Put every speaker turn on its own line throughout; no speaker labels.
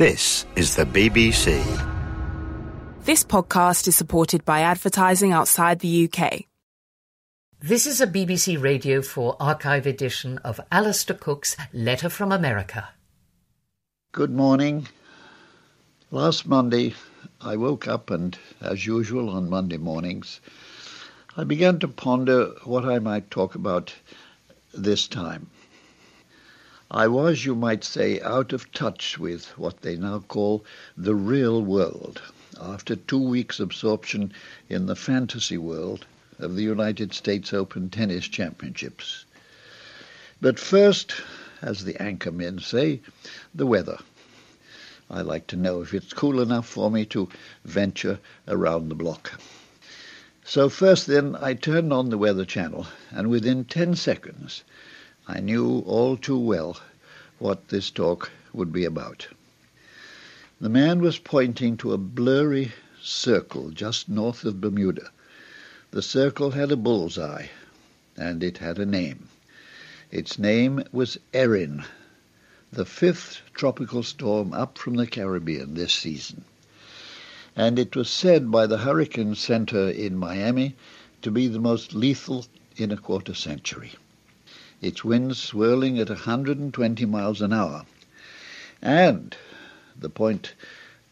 This is the BBC.
This podcast is supported by advertising outside the UK.
This is a BBC Radio 4 archive edition of Alistair Cooke's Letter from America.
Good morning. Last Monday, I woke up and, as usual on Monday mornings, I began to ponder what I might talk about this time. I was, you might say, out of touch with what they now call the real world after two weeks' absorption in the fantasy world of the United States Open Tennis Championships. But first, as the anchor men say, the weather. I like to know if it's cool enough for me to venture around the block. So first then I turned on the Weather Channel, and within ten seconds I knew all too well what this talk would be about. The man was pointing to a blurry circle just north of Bermuda. The circle had a bull's eye, and it had a name. Its name was Erin, the fifth tropical storm up from the Caribbean this season. And it was said by the Hurricane Center in Miami to be the most lethal in a quarter century its winds swirling at 120 miles an hour. And the point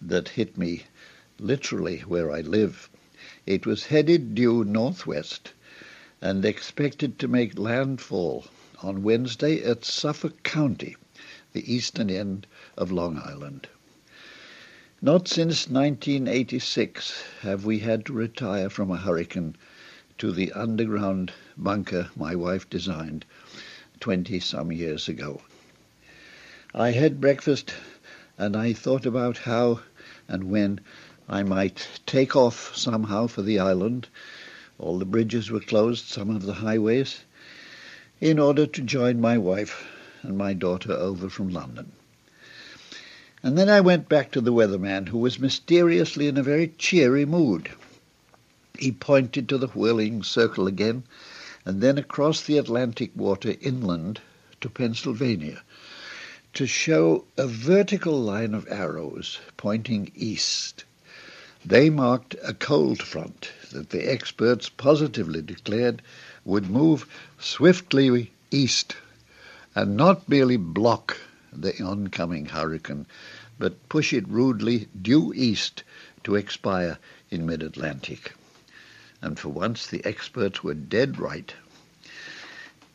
that hit me literally where I live, it was headed due northwest and expected to make landfall on Wednesday at Suffolk County, the eastern end of Long Island. Not since 1986 have we had to retire from a hurricane to the underground bunker my wife designed 20 some years ago. I had breakfast and I thought about how and when I might take off somehow for the island. All the bridges were closed, some of the highways, in order to join my wife and my daughter over from London. And then I went back to the weatherman, who was mysteriously in a very cheery mood. He pointed to the whirling circle again and then across the Atlantic water inland to Pennsylvania to show a vertical line of arrows pointing east. They marked a cold front that the experts positively declared would move swiftly east and not merely block the oncoming hurricane, but push it rudely due east to expire in mid-Atlantic and for once the experts were dead right.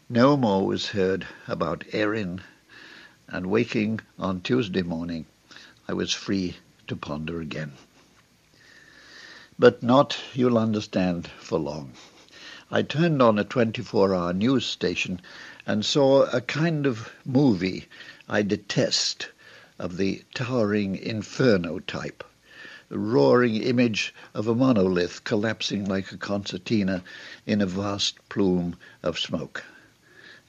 No more was heard about Erin, and waking on Tuesday morning, I was free to ponder again. But not, you'll understand, for long. I turned on a 24-hour news station and saw a kind of movie I detest of the towering inferno type roaring image of a monolith collapsing like a concertina in a vast plume of smoke.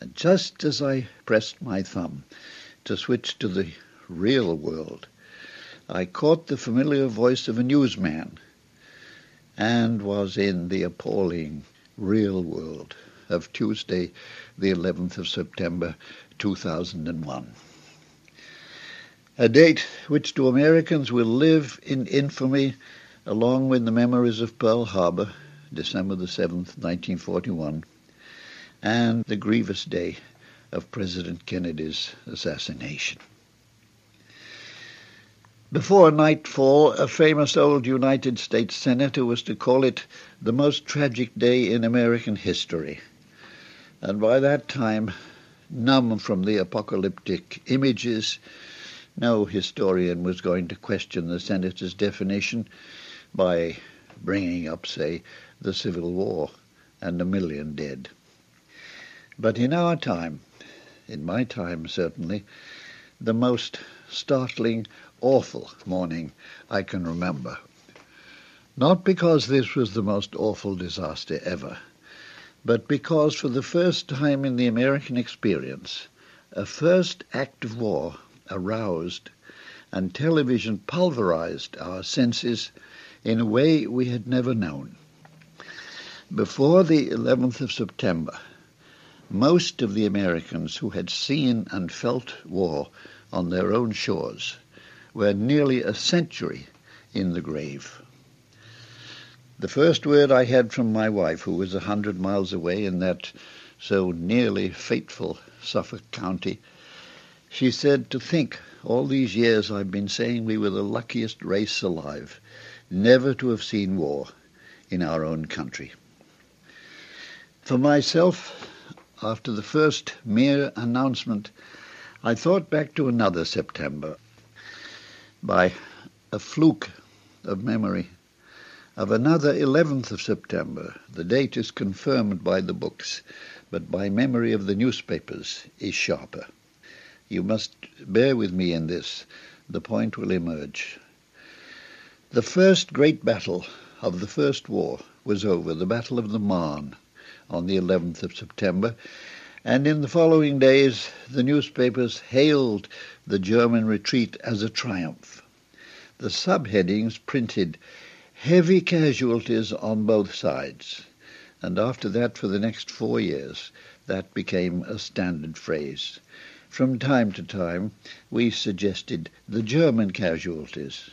And just as I pressed my thumb to switch to the real world, I caught the familiar voice of a newsman and was in the appalling real world of Tuesday, the 11th of September, 2001 a date which to Americans will live in infamy along with the memories of Pearl Harbor, December the 7th, 1941, and the grievous day of President Kennedy's assassination. Before nightfall, a famous old United States senator was to call it the most tragic day in American history. And by that time, numb from the apocalyptic images, no historian was going to question the senator's definition by bringing up, say, the Civil War and a million dead. But in our time, in my time certainly, the most startling, awful morning I can remember. Not because this was the most awful disaster ever, but because for the first time in the American experience, a first act of war aroused, and television pulverized our senses in a way we had never known. Before the 11th of September, most of the Americans who had seen and felt war on their own shores were nearly a century in the grave. The first word I had from my wife, who was a hundred miles away in that so nearly fateful Suffolk County, she said, To think, all these years I've been saying we were the luckiest race alive, never to have seen war in our own country. For myself, after the first mere announcement, I thought back to another September. By a fluke of memory, of another 11th of September. The date is confirmed by the books, but my memory of the newspapers is sharper. You must bear with me in this. The point will emerge. The first great battle of the First War was over, the Battle of the Marne, on the 11th of September, and in the following days the newspapers hailed the German retreat as a triumph. The subheadings printed heavy casualties on both sides. And after that, for the next four years, that became a standard phrase. From time to time, we suggested the German casualties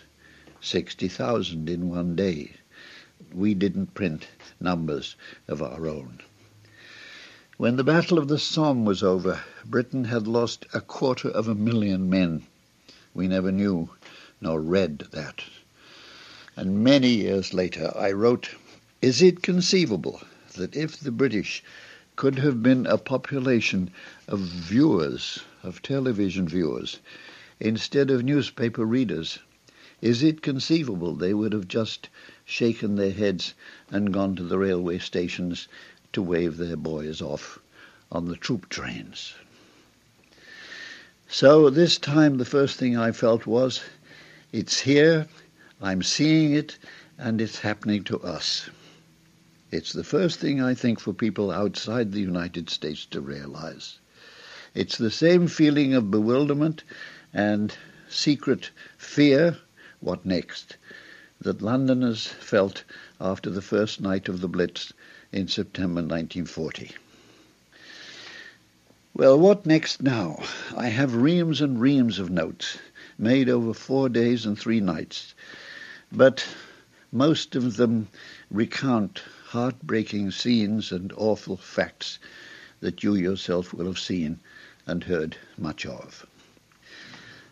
60,000 in one day. We didn't print numbers of our own. When the Battle of the Somme was over, Britain had lost a quarter of a million men. We never knew nor read that. And many years later I wrote, Is it conceivable that if the British could have been a population of viewers, of television viewers, instead of newspaper readers, is it conceivable they would have just shaken their heads and gone to the railway stations to wave their boys off on the troop trains? So this time the first thing I felt was, it's here, I'm seeing it, and it's happening to us. It's the first thing I think for people outside the United States to realize. It's the same feeling of bewilderment and secret fear, what next, that Londoners felt after the first night of the Blitz in September 1940. Well, what next now? I have reams and reams of notes made over four days and three nights but most of them recount heartbreaking scenes and awful facts that you yourself will have seen and heard much of.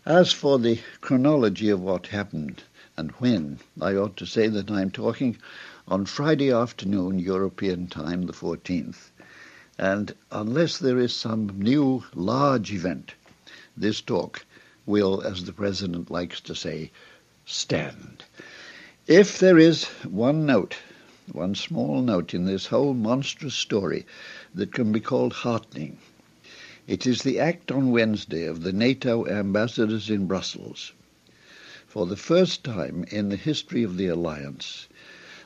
As for the chronology of what happened and when, I ought to say that I'm talking on Friday afternoon, European time, the 14th. And unless there is some new large event, this talk will, as the President likes to say, stand. If there is one note, one small note in this whole monstrous story that can be called heartening, it is the act on Wednesday of the NATO ambassadors in Brussels. For the first time in the history of the alliance,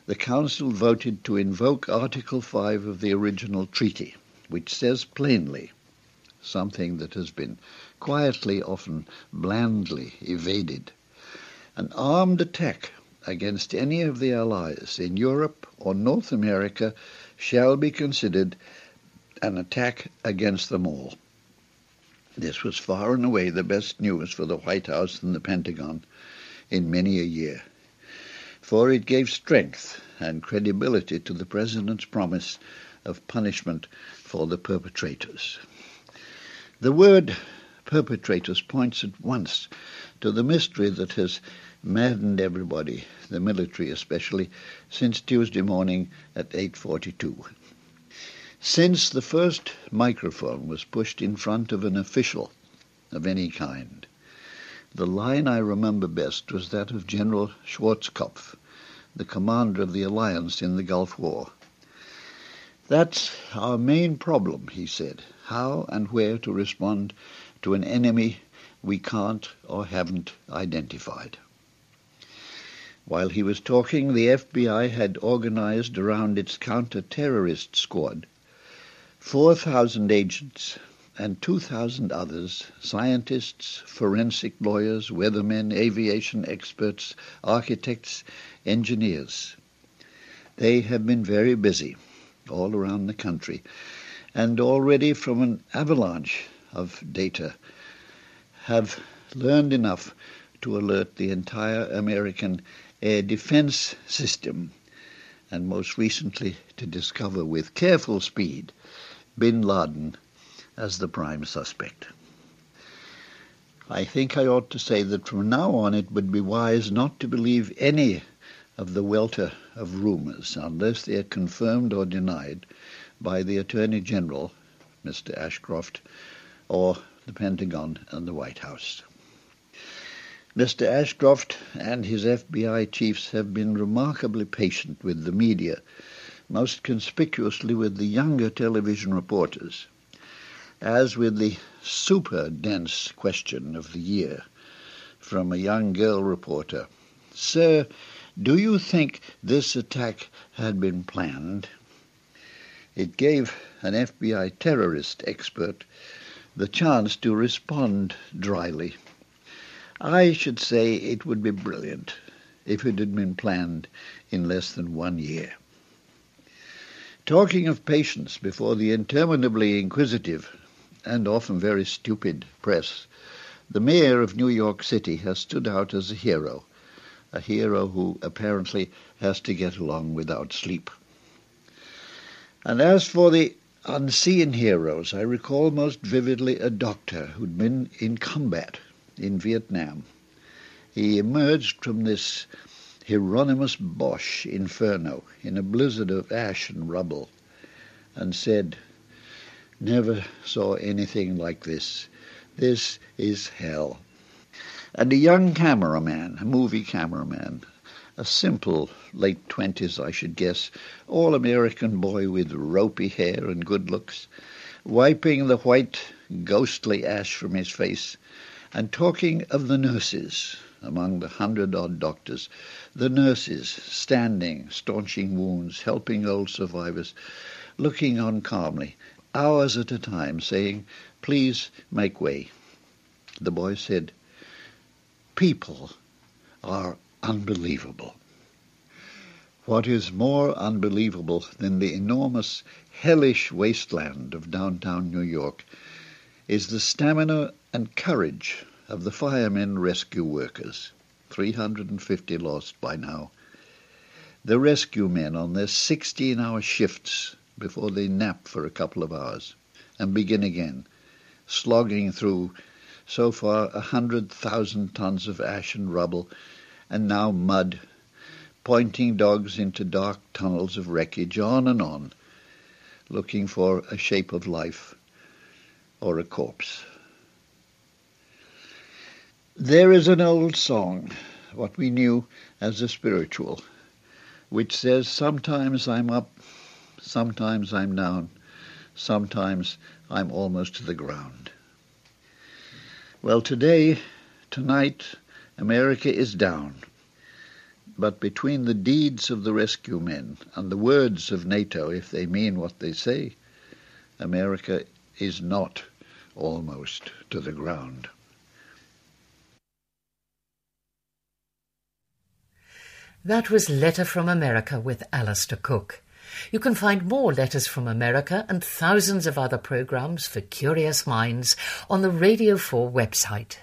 the Council voted to invoke Article 5 of the original treaty, which says plainly something that has been quietly, often blandly evaded. An armed attack against any of the Allies in Europe or North America shall be considered an attack against them all. This was far and away the best news for the White House and the Pentagon in many a year, for it gave strength and credibility to the President's promise of punishment for the perpetrators. The word perpetrators points at once to the mystery that has maddened everybody, the military especially, since Tuesday morning at 8.42. Since the first microphone was pushed in front of an official of any kind, the line I remember best was that of General Schwarzkopf, the commander of the alliance in the Gulf War. That's our main problem, he said, how and where to respond to an enemy we can't or haven't identified. While he was talking, the FBI had organized around its counter-terrorist squad 4,000 agents and 2,000 others, scientists, forensic lawyers, weathermen, aviation experts, architects, engineers. They have been very busy all around the country, and already from an avalanche of data have learned enough to alert the entire American air defense system, and most recently to discover with careful speed bin Laden as the prime suspect. I think I ought to say that from now on it would be wise not to believe any of the welter of rumours unless they are confirmed or denied by the Attorney General, Mr. Ashcroft, or the Pentagon and the White House. Mr. Ashcroft and his FBI chiefs have been remarkably patient with the media, most conspicuously with the younger television reporters as with the super dense question of the year from a young girl reporter. Sir, do you think this attack had been planned? It gave an FBI terrorist expert the chance to respond dryly. I should say it would be brilliant if it had been planned in less than one year. Talking of patience before the interminably inquisitive and often very stupid press, the mayor of New York City has stood out as a hero, a hero who apparently has to get along without sleep. And as for the unseen heroes, I recall most vividly a doctor who'd been in combat in Vietnam. He emerged from this Hieronymus Bosch inferno in a blizzard of ash and rubble and said, Never saw anything like this. This is hell. And a young cameraman, a movie cameraman, a simple late twenties, I should guess, all American boy with ropey hair and good looks, wiping the white, ghostly ash from his face, and talking of the nurses among the hundred odd doctors, the nurses standing, staunching wounds, helping old survivors, looking on calmly, hours at a time, saying, Please make way. The boy said, People are unbelievable. What is more unbelievable than the enormous, hellish wasteland of downtown New York is the stamina and courage of the firemen rescue workers, 350 lost by now. The rescue men on their 16 hour shifts before they nap for a couple of hours and begin again, slogging through so far a hundred thousand tons of ash and rubble, and now mud, pointing dogs into dark tunnels of wreckage, on and on, looking for a shape of life or a corpse. There is an old song, what we knew as a spiritual, which says, Sometimes I'm up Sometimes I'm down. Sometimes I'm almost to the ground. Well, today, tonight, America is down. But between the deeds of the rescue men and the words of NATO, if they mean what they say, America is not almost to the ground.
That was Letter from America with Alistair Cooke. You can find more Letters from America and thousands of other programs for curious minds on the Radio 4 website.